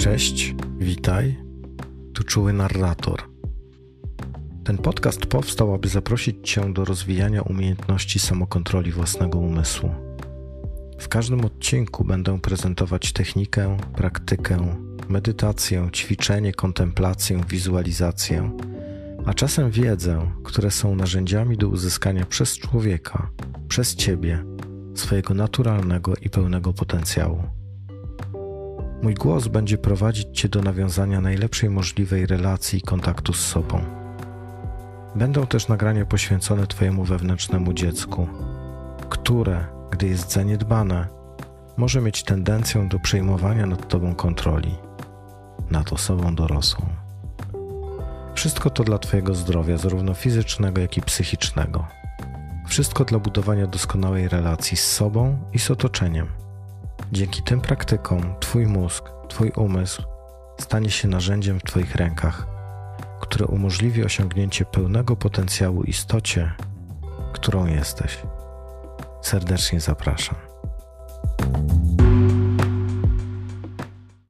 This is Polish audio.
Cześć, witaj. Tu czuły narrator. Ten podcast powstał, aby zaprosić Cię do rozwijania umiejętności samokontroli własnego umysłu. W każdym odcinku będę prezentować technikę, praktykę, medytację, ćwiczenie, kontemplację, wizualizację, a czasem wiedzę, które są narzędziami do uzyskania przez człowieka, przez Ciebie, swojego naturalnego i pełnego potencjału. Mój głos będzie prowadzić Cię do nawiązania najlepszej możliwej relacji i kontaktu z sobą. Będą też nagrania poświęcone Twojemu wewnętrznemu dziecku, które, gdy jest zaniedbane, może mieć tendencję do przejmowania nad Tobą kontroli, nad osobą dorosłą. Wszystko to dla Twojego zdrowia, zarówno fizycznego, jak i psychicznego. Wszystko dla budowania doskonałej relacji z sobą i z otoczeniem. Dzięki tym praktykom Twój mózg, Twój umysł stanie się narzędziem w Twoich rękach, które umożliwi osiągnięcie pełnego potencjału istocie, którą jesteś. Serdecznie zapraszam.